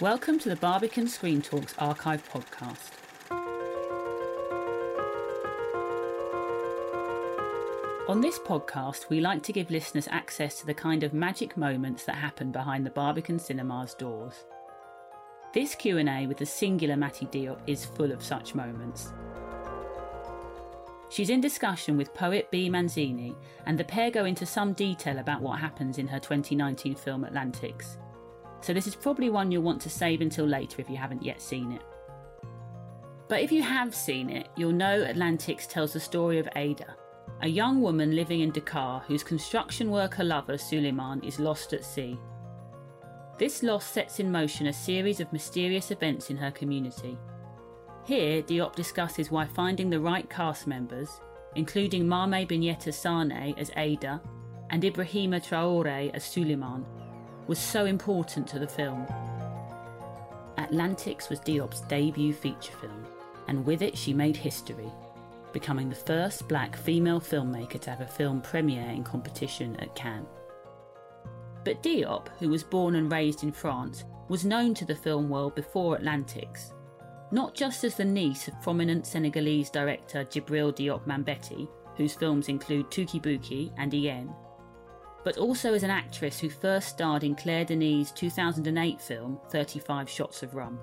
Welcome to the Barbican Screen Talks Archive podcast. On this podcast, we like to give listeners access to the kind of magic moments that happen behind the Barbican Cinema's doors. This Q&A with the singular Mati Diop is full of such moments. She's in discussion with poet Bee Manzini, and the pair go into some detail about what happens in her 2019 film Atlantics so this is probably one you'll want to save until later if you haven't yet seen it. But if you have seen it, you'll know Atlantics tells the story of Ada, a young woman living in Dakar whose construction worker lover Suleiman is lost at sea. This loss sets in motion a series of mysterious events in her community. Here, Diop discusses why finding the right cast members, including Mame Bineta Sane as Ada and Ibrahima Traore as Suleiman, was so important to the film. Atlantics was Diop's debut feature film, and with it she made history, becoming the first black female filmmaker to have a film premiere in competition at Cannes. But Diop, who was born and raised in France, was known to the film world before Atlantics, not just as the niece of prominent Senegalese director Djibril Diop Mambety, whose films include Touki Bouki and Hyènes, but also as an actress who first starred in Claire Denis' 2008 film 35 Shots of Rum.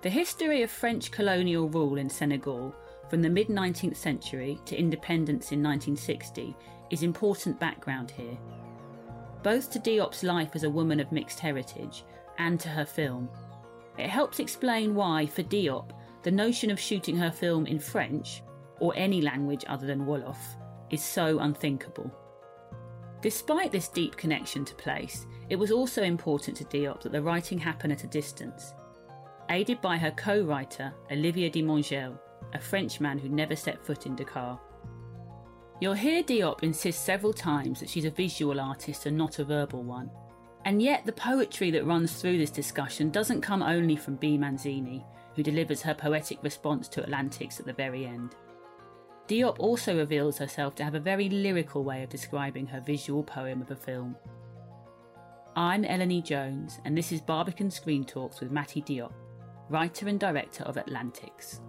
The history of French colonial rule in Senegal from the mid 19th century to independence in 1960 is important background here, both to Diop's life as a woman of mixed heritage and to her film. It helps explain why, for Diop, the notion of shooting her film in French, or any language other than Wolof, is so unthinkable. Despite this deep connection to place, it was also important to Diop that the writing happen at a distance. Aided by her co writer, Olivier Demangel, a Frenchman who never set foot in Dakar. You'll hear Diop insist several times that she's a visual artist and not a verbal one. And yet, the poetry that runs through this discussion doesn't come only from B. Manzini, who delivers her poetic response to Atlantics at the very end. Diop also reveals herself to have a very lyrical way of describing her visual poem of a film. I'm Eleni Jones, and this is Barbican Screen Talks with Mati Diop, writer and director of Atlantics.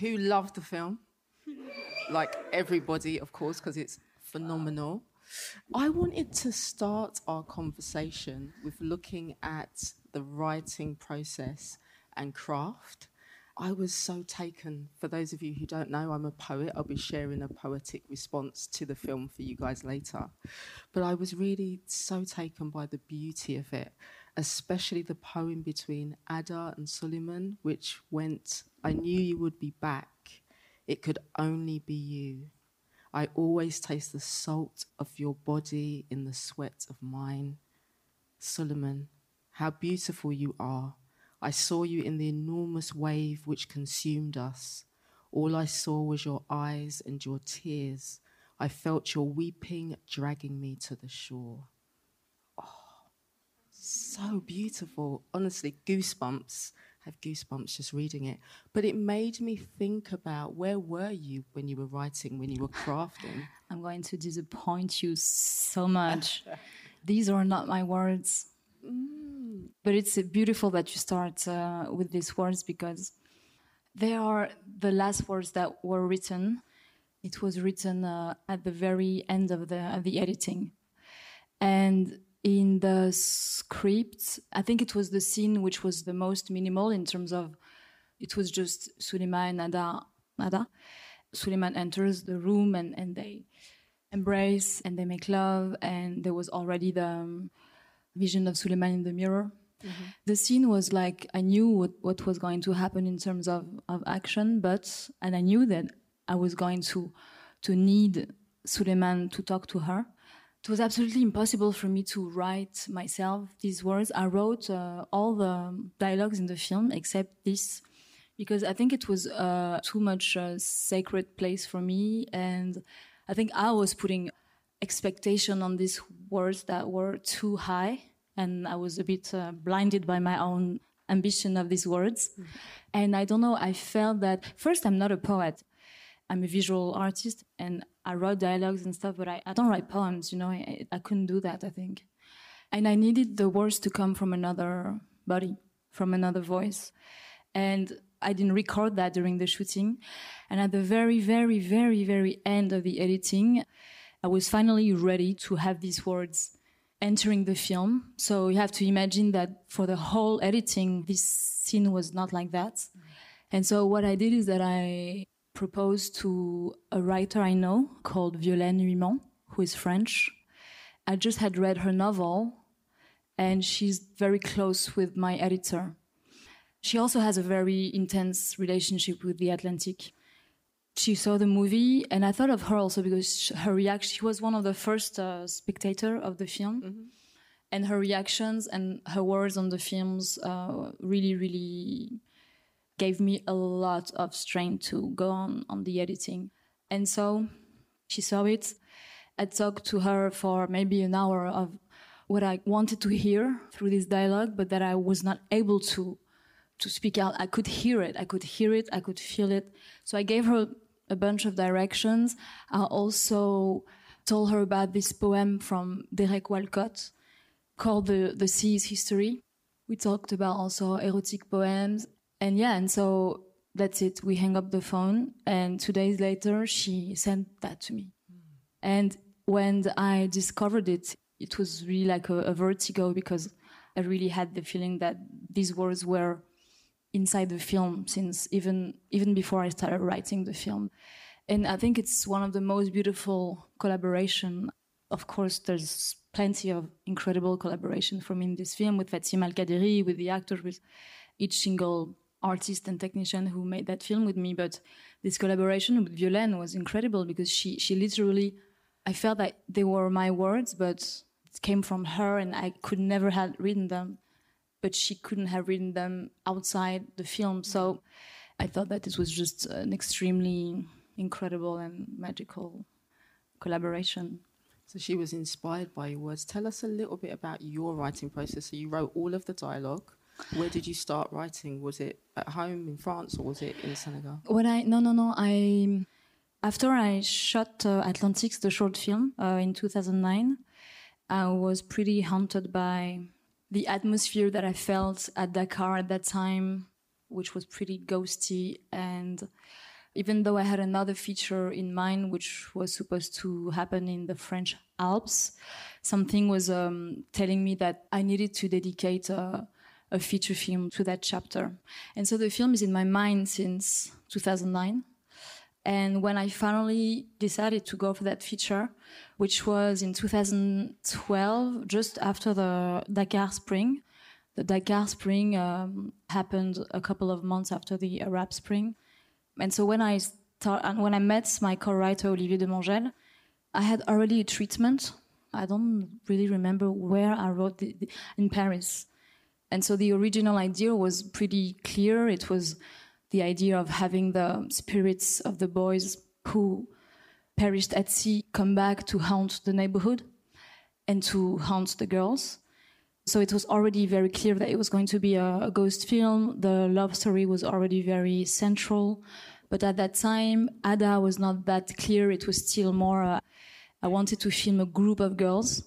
Who loved the film? like everybody, of course, because it's phenomenal. I wanted to start our conversation with looking at the writing process and craft. I was so taken. For those of you who don't know, I'm a poet. I'll be sharing a poetic response to the film for you guys later. But I was really so taken by the beauty of it, especially the poem between Ada and Suleiman, which went, I knew you would be back. It could only be you. I always taste the salt of your body in the sweat of mine. Suleiman, how beautiful you are. I saw you in the enormous wave which consumed us. All I saw was your eyes and your tears. I felt your weeping dragging me to the shore. Oh, so beautiful. Honestly, goosebumps have goosebumps just reading it. But it made me think about where were you when you were writing, when you were crafting? I'm going to disappoint you so much. These are not my words. Mm. But it's beautiful that you start uh, with these words because they are the last words that were written. It was written uh, at the very end of the of the editing, and in the script, I think it was the scene which was the most minimal in terms of it was just Suleyman and Nada. Nada. Suleyman enters the room and, and they embrace and they make love, and there was already the um, vision of Suleyman in the mirror. Mm-hmm. The scene was like I knew what, what was going to happen in terms of, of action, but and I knew that I was going to to need Suleyman to talk to her it was absolutely impossible for me to write myself these words. I wrote uh, all the dialogues in the film except this because I think it was uh, too much uh, sacred place for me, and I think I was putting expectation on these words that were too high, and I was a bit uh, blinded by my own ambition of these words. Mm-hmm. And I don't know, I felt that first, I'm not a poet. I'm a visual artist and I wrote dialogues and stuff, but I, I don't write poems, you know, I, I couldn't do that, I think. And I needed the words to come from another body, from another voice. And I didn't record that during the shooting. And at the very, very, very, very end of the editing, I was finally ready to have these words entering the film. So you have to imagine that for the whole editing, this scene was not like that. And so what I did is that I proposed to a writer I know called Violaine Huisman, who is French. I just had read her novel, and she's very close with my editor. She also has a very intense relationship with the Atlantic. She saw the movie, and I thought of her also because her reaction. She was one of the first uh, spectator of the film, mm-hmm. and her reactions and her words on the films uh, really, really gave me a lot of strength to go on on the editing. And so she saw it. I talked to her for maybe an hour of what I wanted to hear through this dialogue, but that I was not able to to speak out. I could hear it. I could hear it. I could feel it. So I gave her a bunch of directions. I also told her about this poem from Derek Walcott called The, the Sea's History. We talked about also erotic poems and yeah, and so that's it. We hang up the phone, and two days later, she sent that to me. Mm. And when I discovered it, it was really like a, a, vertigo because I really had the feeling that these words were inside the film since even even before I started writing the film. And I think it's one of the most beautiful collaboration. Of course, there's plenty of incredible collaboration from in this film with Fatima Al Qadiri, with the actors, with each single artist and technician who made that film with me. But this collaboration with Violaine was incredible because she, she literally, I felt that they were my words, but it came from her and I could never have written them. But she couldn't have written them outside the film. So I thought that it was just an extremely incredible and magical collaboration. So she was inspired by your words. Tell us a little bit about your writing process. So you wrote all of the dialogue. Where did you start writing? Was it at home in France or was it in Senegal? When I no no no I after I shot uh, Atlantics the short film uh, in 2009, I was pretty haunted by the atmosphere that I felt at Dakar at that time, which was pretty ghosty and even though I had another feature in mind, which was supposed to happen in the French Alps, something was um, telling me that I needed to dedicate uh, a feature film to that chapter. And so the film is in my mind since 2009. And when I finally decided to go for that feature, which was in 2012, just after the Dakar Spring, the Dakar Spring um, happened a couple of months after the Arab Spring. And so when I start, and when I met my co-writer Olivier Demangel, I had already a treatment. I don't really remember where I wrote the, the, in Paris. And so the original idea was pretty clear. It was the idea of having the spirits of the boys who perished at sea come back to haunt the neighborhood and to haunt the girls. So it was already very clear that it was going to be a, a ghost film. The love story was already very central. But at that time, Ada was not that clear. It was still more, uh, I wanted to film a group of girls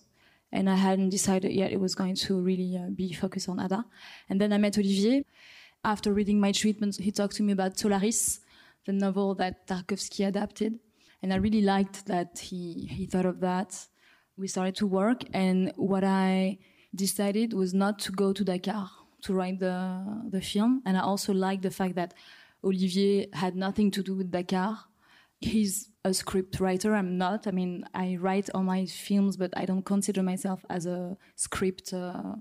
and I hadn't decided yet it was going to really uh, be focused on Ada. And then I met Olivier. After reading my treatment, he talked to me about Solaris, the novel that Tarkovsky adapted. And I really liked that he, he thought of that. We started to work, and what I decided was not to go to Dakar to write the, the film. And I also liked the fact that Olivier had nothing to do with Dakar. He's a script writer. I'm not. I mean, I write all my films, but I don't consider myself as a script uh,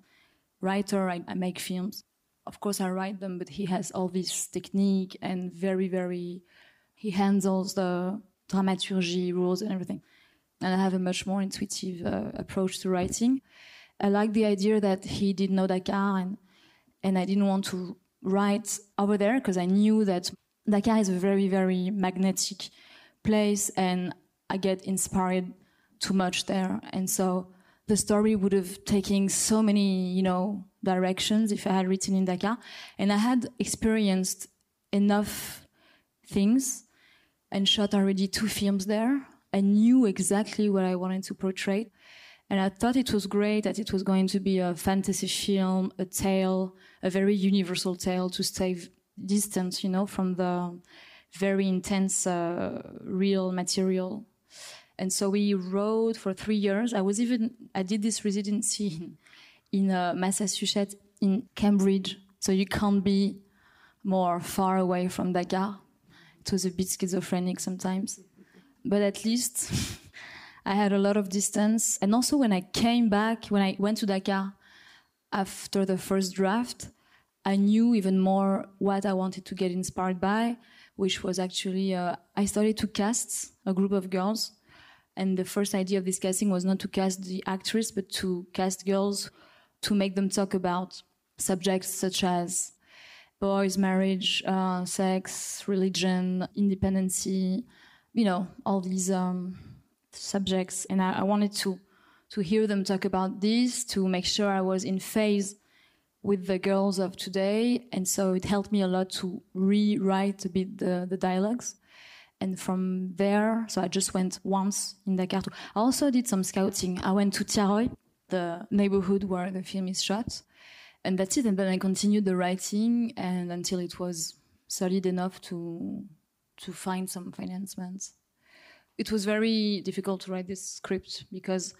writer. I, I make films. Of course, I write them, but he has all this technique and very, very, he handles the dramaturgy rules and everything. And I have a much more intuitive uh, approach to writing. I like the idea that he did know Dakar and, and I didn't want to write over there because I knew that Dakar is a very, very magnetic place and I get inspired too much there. And so the story would have taken so many, you know, directions if I had written in Dakar. And I had experienced enough things and shot already two films there. I knew exactly what I wanted to portray. And I thought it was great that it was going to be a fantasy film, a tale, a very universal tale to stay distant, you know, from the very intense, uh, real material. And so we wrote for three years. I was even, I did this residency in, in uh, Massachusetts, in Cambridge. So you can't be more far away from Dakar. It was a bit schizophrenic sometimes. But at least I had a lot of distance. And also when I came back, when I went to Dakar after the first draft, I knew even more what I wanted to get inspired by which was actually uh, I started to cast a group of girls, and the first idea of this casting was not to cast the actress, but to cast girls to make them talk about subjects such as boys, marriage, uh, sex, religion, independency, you know, all these um, subjects, and I, I wanted to to hear them talk about this to make sure I was in phase with the girls of today. And so it helped me a lot to rewrite a bit the, the dialogues. And from there, so I just went once in Dakar. I also did some scouting. I went to Thiaroye, the neighborhood where the film is shot. And that's it. And then I continued the writing and until it was solid enough to, to find some financement. It was very difficult to write this script because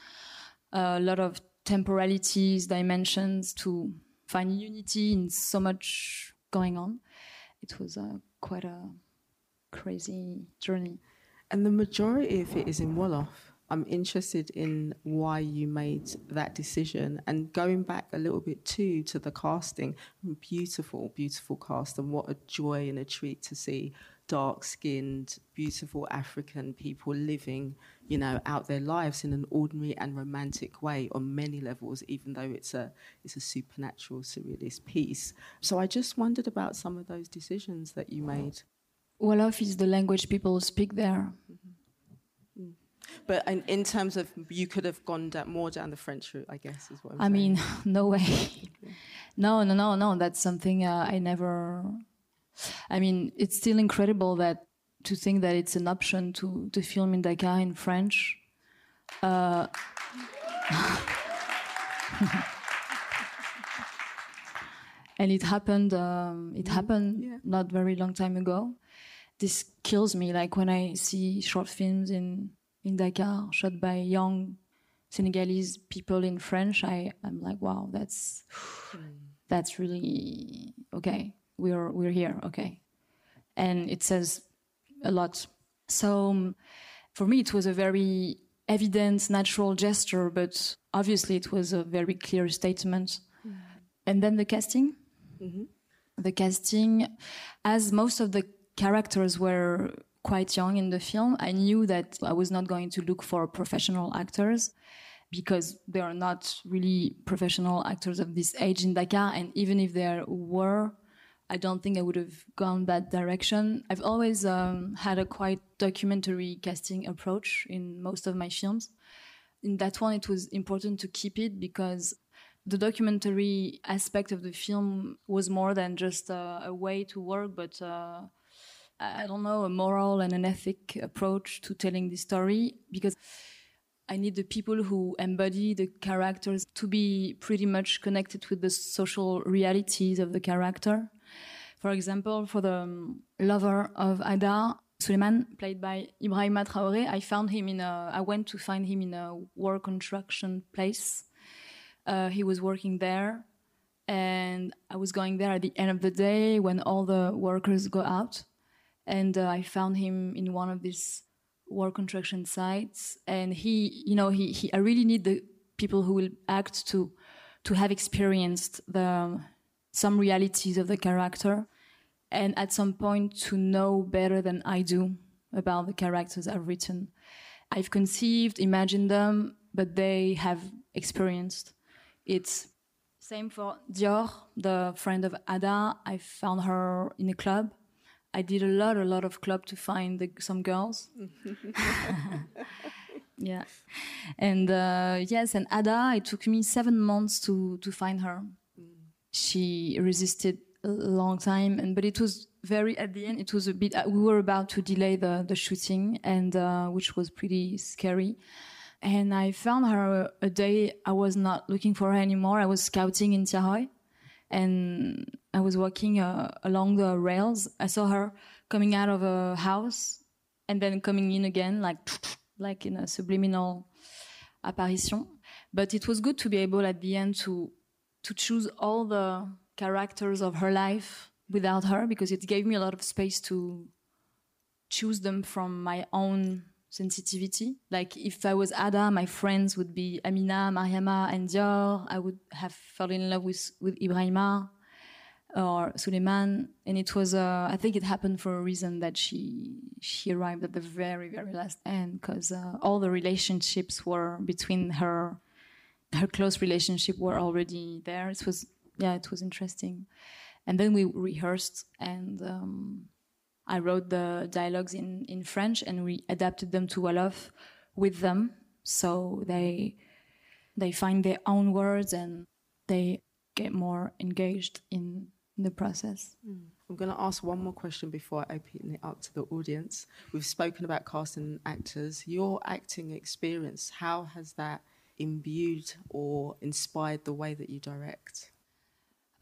uh, a lot of temporalities, dimensions to find unity in so much going on. It was uh, quite a crazy journey. And the majority of it is in Wolof. I'm interested in why you made that decision and going back a little bit too to the casting. Beautiful, beautiful cast, and what a joy and a treat to see dark skinned, beautiful African people living, you know, out their lives in an ordinary and romantic way on many levels, even though it's a it's a supernatural surrealist piece. So I just wondered about some of those decisions that you made. Wolof is the language people speak there. Mm-hmm. Mm. But in, in, terms of, you could have gone down, more down the French route, I guess, is what I'm I saying. mean, no way. no, no, no, no. That's something uh, I never I mean, it's still incredible that to think that it's an option to, to film in Dakar in French. Uh, and it happened. Um, it mm, happened yeah. not very long time ago. This kills me. Like when I see short films in in Dakar shot by young Senegalese people in French, I I'm like, wow, that's that's really okay we're we're here okay and it says a lot so um, for me it was a very evident natural gesture but obviously it was a very clear statement mm. and then the casting mm-hmm. the casting as most of the characters were quite young in the film i knew that i was not going to look for professional actors because there are not really professional actors of this age in Dakar. And even if there were, I don't think I would have gone that direction. I've always um, had a quite documentary casting approach in most of my films. In that one, it was important to keep it because the documentary aspect of the film was more than just a, a way to work, but uh, I don't know, a moral and an ethic approach to telling the story. Because I need the people who embody the characters to be pretty much connected with the social realities of the character. For example, for the um, lover of Ada, Suleiman, played by Ibrahima Traoré, I found him in a, I went to find him in a war construction place. Uh, he was working there and I was going there at the end of the day when all the workers go out. And uh, I found him in one of these war construction sites. And he, you know, he, he, I really need the people who will act to, to have experienced the, some realities of the character and at some point to know better than I do about the characters I've written. I've conceived, imagined them, but they have experienced. It's same for Dior, the friend of Ada. I found her in a club. I did a lot, a lot of club to find the, some girls. yeah, and uh, yes, and Ada. It took me seven months to to find her. She resisted a long time, and but it was very at the end. It was a bit. Uh, we were about to delay the the shooting, and uh, which was pretty scary and I found her a day I was not looking for her anymore. I was scouting in Thiaroye and I was walking uh, along the rails. I saw her coming out of a house and then coming in again, like, like in a subliminal apparition. But it was good to be able at the end to, to choose all the characters of her life without her because it gave me a lot of space to choose them from my own sensitivity. Like if I was Ada, my friends would be Amina, Mariama, and Dior. I would have fallen in love with with Ibrahima or Suleiman, and it was. Uh, I think it happened for a reason that she she arrived at the very very last end because uh, all the relationships were between her her close relationship were already there. It was yeah, it was interesting, and then we rehearsed and. Um, I wrote the dialogues in, in French and we adapted them to Wolof with them. So they, they find their own words and they get more engaged in the process. Mm. I'm going to ask one more question before I open it up to the audience. We've spoken about casting actors. Your acting experience, how has that imbued or inspired the way that you direct?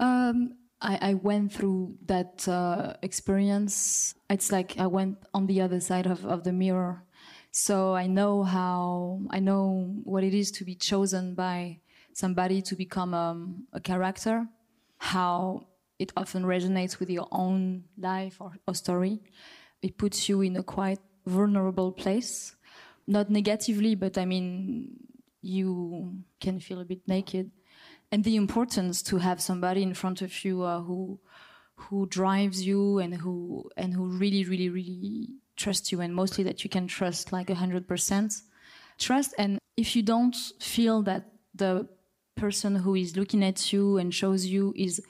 Um, I, I went through that uh, experience. It's like I went on the other side of, of the mirror. So I know how, I know what it is to be chosen by somebody to become um, a character, how it often resonates with your own life or, or story. It puts you in a quite vulnerable place. Not negatively, but I mean, you can feel a bit naked. And the importance to have somebody in front of you uh, who who drives you and who and who really really really trusts you and mostly that you can trust like hundred percent trust. And if you don't feel that the person who is looking at you and shows you is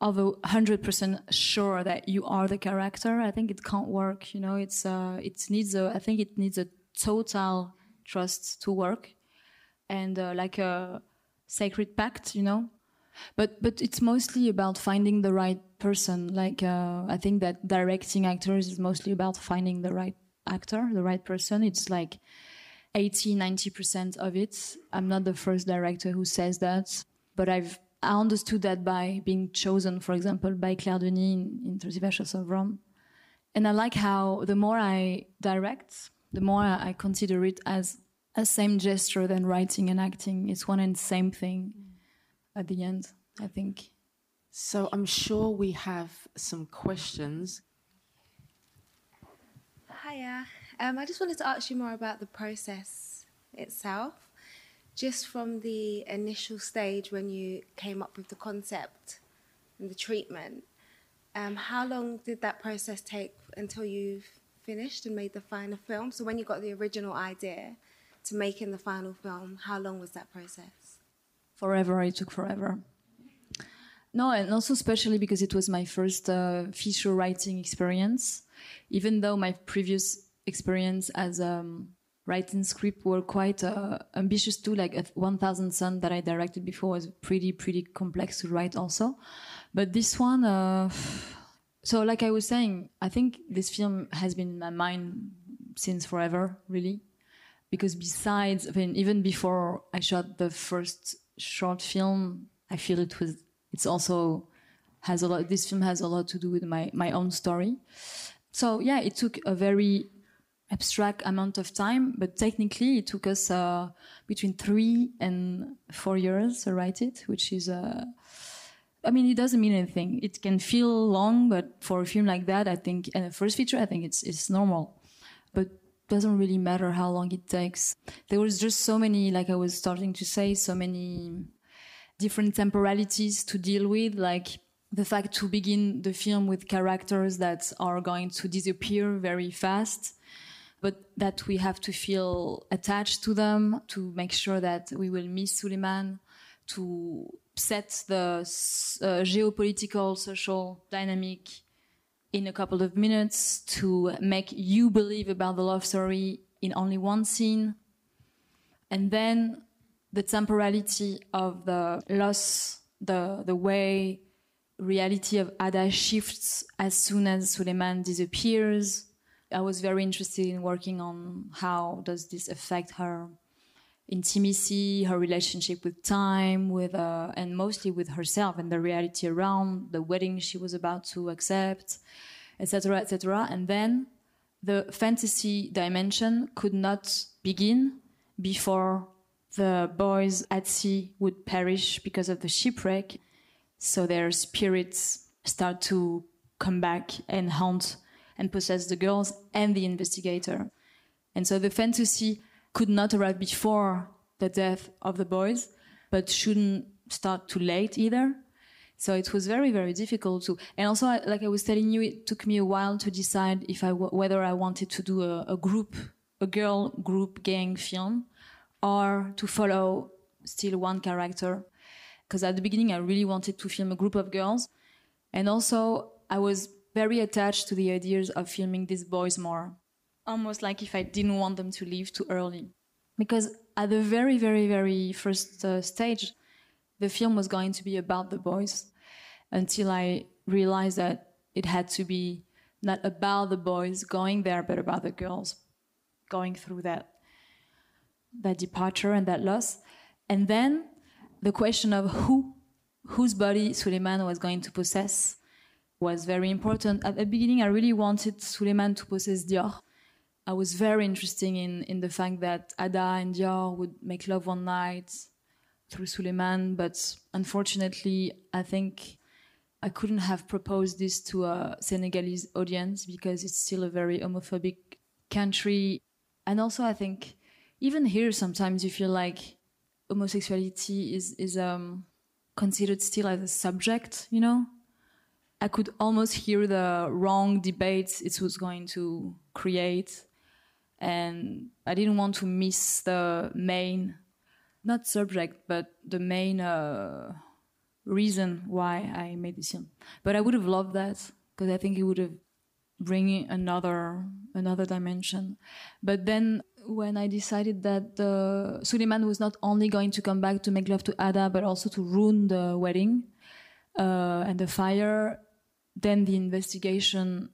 of a hundred percent sure that you are the character i think it can't work you know? It's uh it needs a i think it needs a total trust to work and uh, like a sacred pact, you know. But but it's mostly about finding the right person. Like uh, I think that directing actors is mostly about finding the right actor, the right person. It's like 80, 90% of it. I'm not the first director who says that, but I've I understood that by being chosen, for example, by Claire Denis in, in 30 Versions of Rome. And I like how the more I direct, the more I consider it as a same gesture than writing and acting. It's one and the same thing at the end, I think. So I'm sure we have some questions. Hiya. Um, I just wanted to ask you more about the process itself. Just from the initial stage when you came up with the concept and the treatment, um, how long did that process take until you've finished and made the final film? So when you got the original idea, to making the final film? How long was that process? Forever. It took forever. No, and also especially because it was my first uh, feature writing experience. Even though my previous experience as um, writing script were quite uh, ambitious too, like a 1000 Sun that I directed before was pretty, pretty complex to write also. But this one, uh, so like I was saying, I think this film has been in my mind since forever, really because besides, I mean, even before I shot the first short film, I feel it was, it's also has a lot, this film has a lot to do with my, my own story. So yeah, it took a very abstract amount of time, but technically it took us uh, between three and four years to write it, which is, uh, I mean, it doesn't mean anything. It can feel long, but for a film like that, I think, and a first feature, I think it's it's normal. But doesn't really matter how long it takes. There was just so many, like I was starting to say, so many different temporalities to deal with, like the fact to begin the film with characters that are going to disappear very fast, but that we have to feel attached to them to make sure that we will miss Suleiman, to set the uh, geopolitical, social dynamic in a couple of minutes, to make you believe about the love story in only one scene. And then the temporality of the loss, the, the way reality of Ada shifts as soon as Suleiman disappears. I was very interested in working on how does this affect her intimacy, her relationship with time, with uh, and mostly with herself and the reality around the wedding she was about to accept, etc., etc. And then the fantasy dimension could not begin before the boys at sea would perish because of the shipwreck. So their spirits start to come back and haunt and possess the girls and the investigator. And so the fantasy could not arrive before the death of the boys, but shouldn't start too late either. So it was very, very difficult to, and also, like I was telling you, it took me a while to decide if I, whether I wanted to do a, a group, a girl group gang film or to follow still one character. Because at the beginning, I really wanted to film a group of girls. And also, I was very attached to the ideas of filming these boys more almost like if I didn't want them to leave too early. Because at the very, very, very first uh, stage, the film was going to be about the boys until I realized that it had to be not about the boys going there, but about the girls going through that, that departure and that loss. And then the question of who, whose body Suleiman was going to possess was very important. At the beginning, I really wanted Suleiman to possess Dior I was very interested in, in the fact that Ada and Dior would make love one night through Suleiman, but unfortunately, I think I couldn't have proposed this to a Senegalese audience because it's still a very homophobic country. And also, I think even here, sometimes you feel like homosexuality is, is um, considered still as a subject, you know? I could almost hear the wrong debates it was going to create and I didn't want to miss the main, not subject, but the main uh, reason why I made this film. But I would have loved that because I think it would have bring another another dimension. But then when I decided that uh, Suleiman was not only going to come back to make love to Ada, but also to ruin the wedding uh, and the fire, then the investigation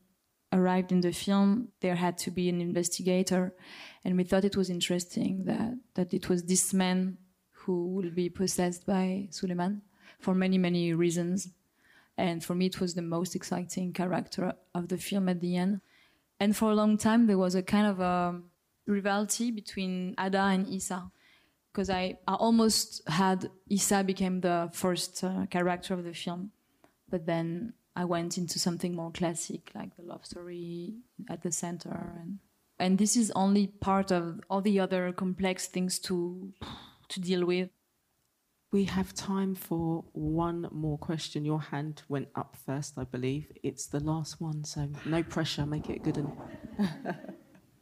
arrived in the film, there had to be an investigator, and we thought it was interesting that that it was this man who will be possessed by Suleiman for many many reasons, and for me it was the most exciting character of the film at the end. And for a long time there was a kind of a rivalry between Ada and Issa because I, I almost had Issa became the first uh, character of the film, but then I went into something more classic, like the love story at the center, and and this is only part of all the other complex things to to deal with. We have time for one more question. Your hand went up first, I believe. It's the last one, so no pressure. Make it good and.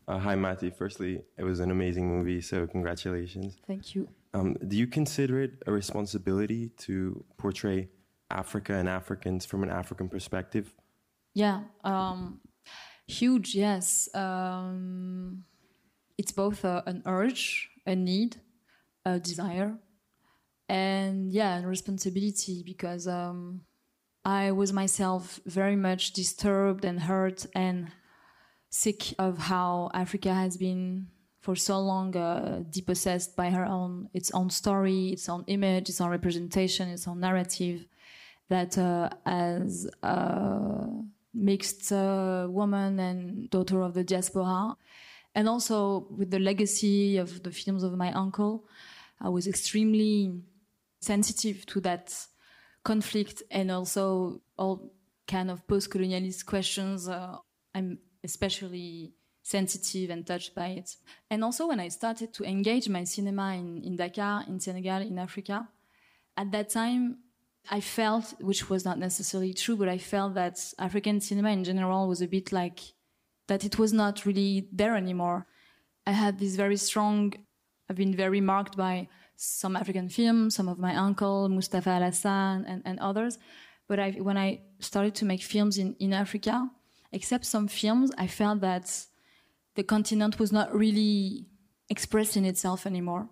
uh, hi, Matthew. Firstly, it was an amazing movie, so congratulations. Thank you. Um, do you consider it a responsibility to portray Africa and Africans from an African perspective? Yeah, um, huge. Yes, um, it's both a, an urge, a need, a desire, and yeah, a responsibility because um, I was myself very much disturbed and hurt and sick of how Africa has been for so long uh, depossessed by her own its own story, its own image, its own representation, its own narrative. That uh, as a mixed uh, woman and daughter of the diaspora, and also with the legacy of the films of my uncle, I was extremely sensitive to that conflict and also all kind of post-colonialist questions. Uh, I'm especially sensitive and touched by it. And also when I started to engage my cinema in, in Dakar, in Senegal, in Africa, at that time, I felt, which was not necessarily true, but I felt that African cinema in general was a bit like that it was not really there anymore. I had this very strong, I've been very marked by some African films, some of my uncle, Moustapha Alassane, and, and others. But I, when I started to make films in, in Africa, except some films, I felt that the continent was not really expressing itself anymore.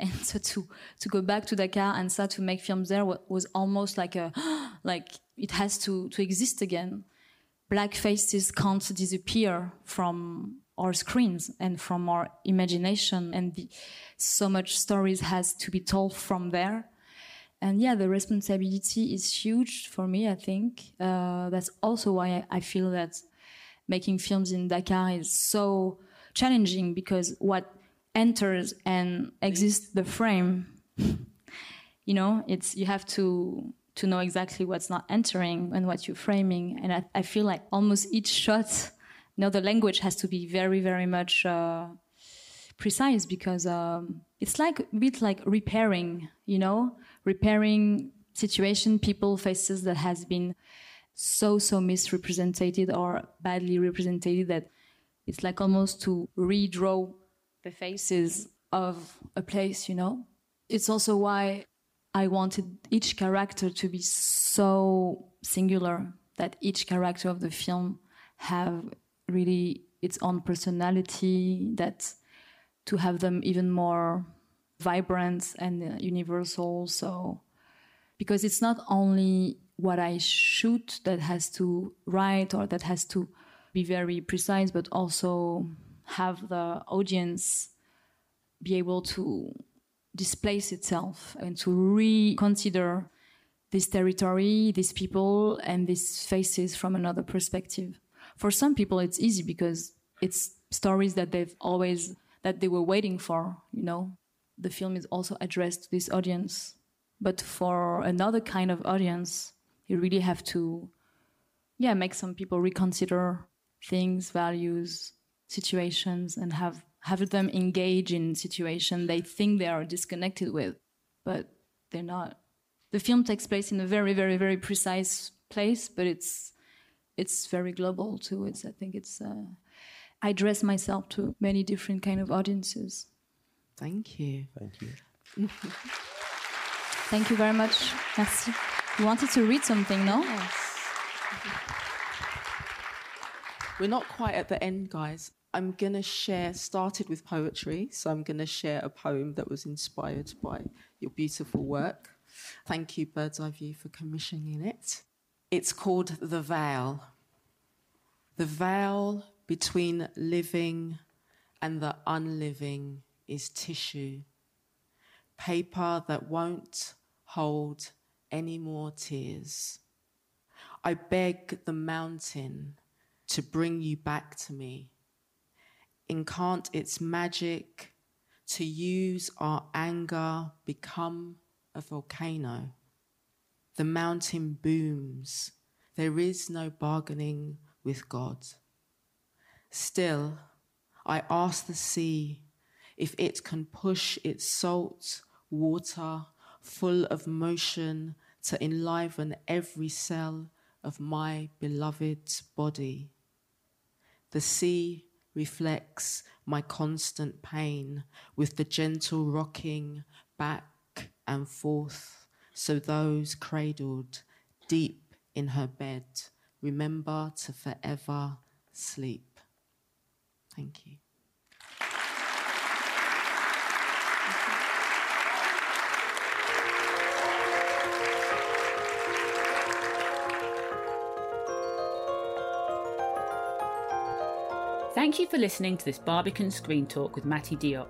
And so to, to go back to Dakar and start to make films there was almost like a, like it has to, to exist again. Black faces can't disappear from our screens and from our imagination and the, so much stories has to be told from there and yeah the responsibility is huge for me i think uh, that's also why I, I feel that making films in dakar is so challenging because what enters and exists the frame. You know it's you have to to know exactly what's not entering and what you're framing. And i, I feel like almost each shot you know the language has to be very very much uh, precise because um, it's like a bit like repairing you know? Repairing situation people faces that has been so so misrepresented or badly represented that it's like almost to redraw the faces of a place you know? It's also why i wanted each character to be so singular that each character of the film have really its own personality that to have them even more vibrant and uh, universal. So because it's not only what i shoot that has to write or that has to be very precise but also have the audience be able to displace itself and to reconsider this territory, these people, and these faces from another perspective. For some people it's easy because it's stories that they've always that they were waiting for you know? The film is also addressed to this audience. But for another kind of audience you really have to yeah make some people reconsider things values situations and have have them engage in situation they think they are disconnected with but they're not the film takes place in a very very very precise place but it's it's very global too. It's I think it's uh, I address myself to many different kind of audiences. Thank you. Thank you. Thank you very much. Merci. You wanted to read something, no? Yes. We're not quite at the end, guys. I'm going to share, started with poetry, so I'm going to share a poem that was inspired by your beautiful work. Thank you, Bird's Eye View, for commissioning it. It's called The Veil. The veil between living and the unliving is tissue, paper that won't hold any more tears. I beg the mountain to bring you back to me. Incant its magic to use our anger become a volcano. The mountain booms. There is no bargaining with God. Still, I ask the sea if it can push its salt water full of motion to enliven every cell of my beloved body. The sea reflects my constant pain with the gentle rocking back and forth, so those cradled deep in her bed remember to forever sleep. Thank you. Thank you for listening to this Barbican Screen Talk with Mati Diop.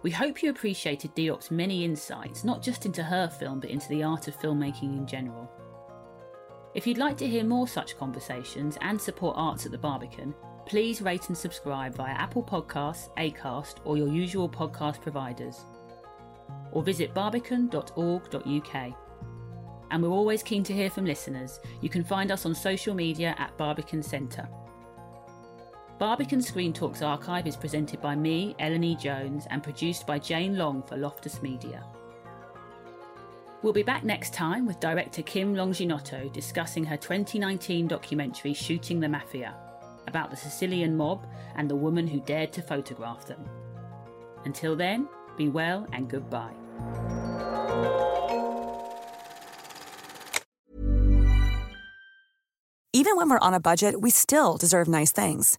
We hope you appreciated Diop's many insights, not just into her film, but into the art of filmmaking in general. If you'd like to hear more such conversations and support arts at the Barbican, please rate and subscribe via Apple Podcasts, Acast, or your usual podcast providers. Or visit barbican.org.uk. And we're always keen to hear from listeners. You can find us on social media at Barbican Centre. Barbican Screen Talks archive is presented by me, Eleni Jones, and produced by Jane Long for Loftus Media. We'll be back next time with director Kim Longinotto discussing her 2019 documentary Shooting the Mafia about the Sicilian mob and the woman who dared to photograph them. Until then, be well and goodbye. Even when we're on a budget, we still deserve nice things.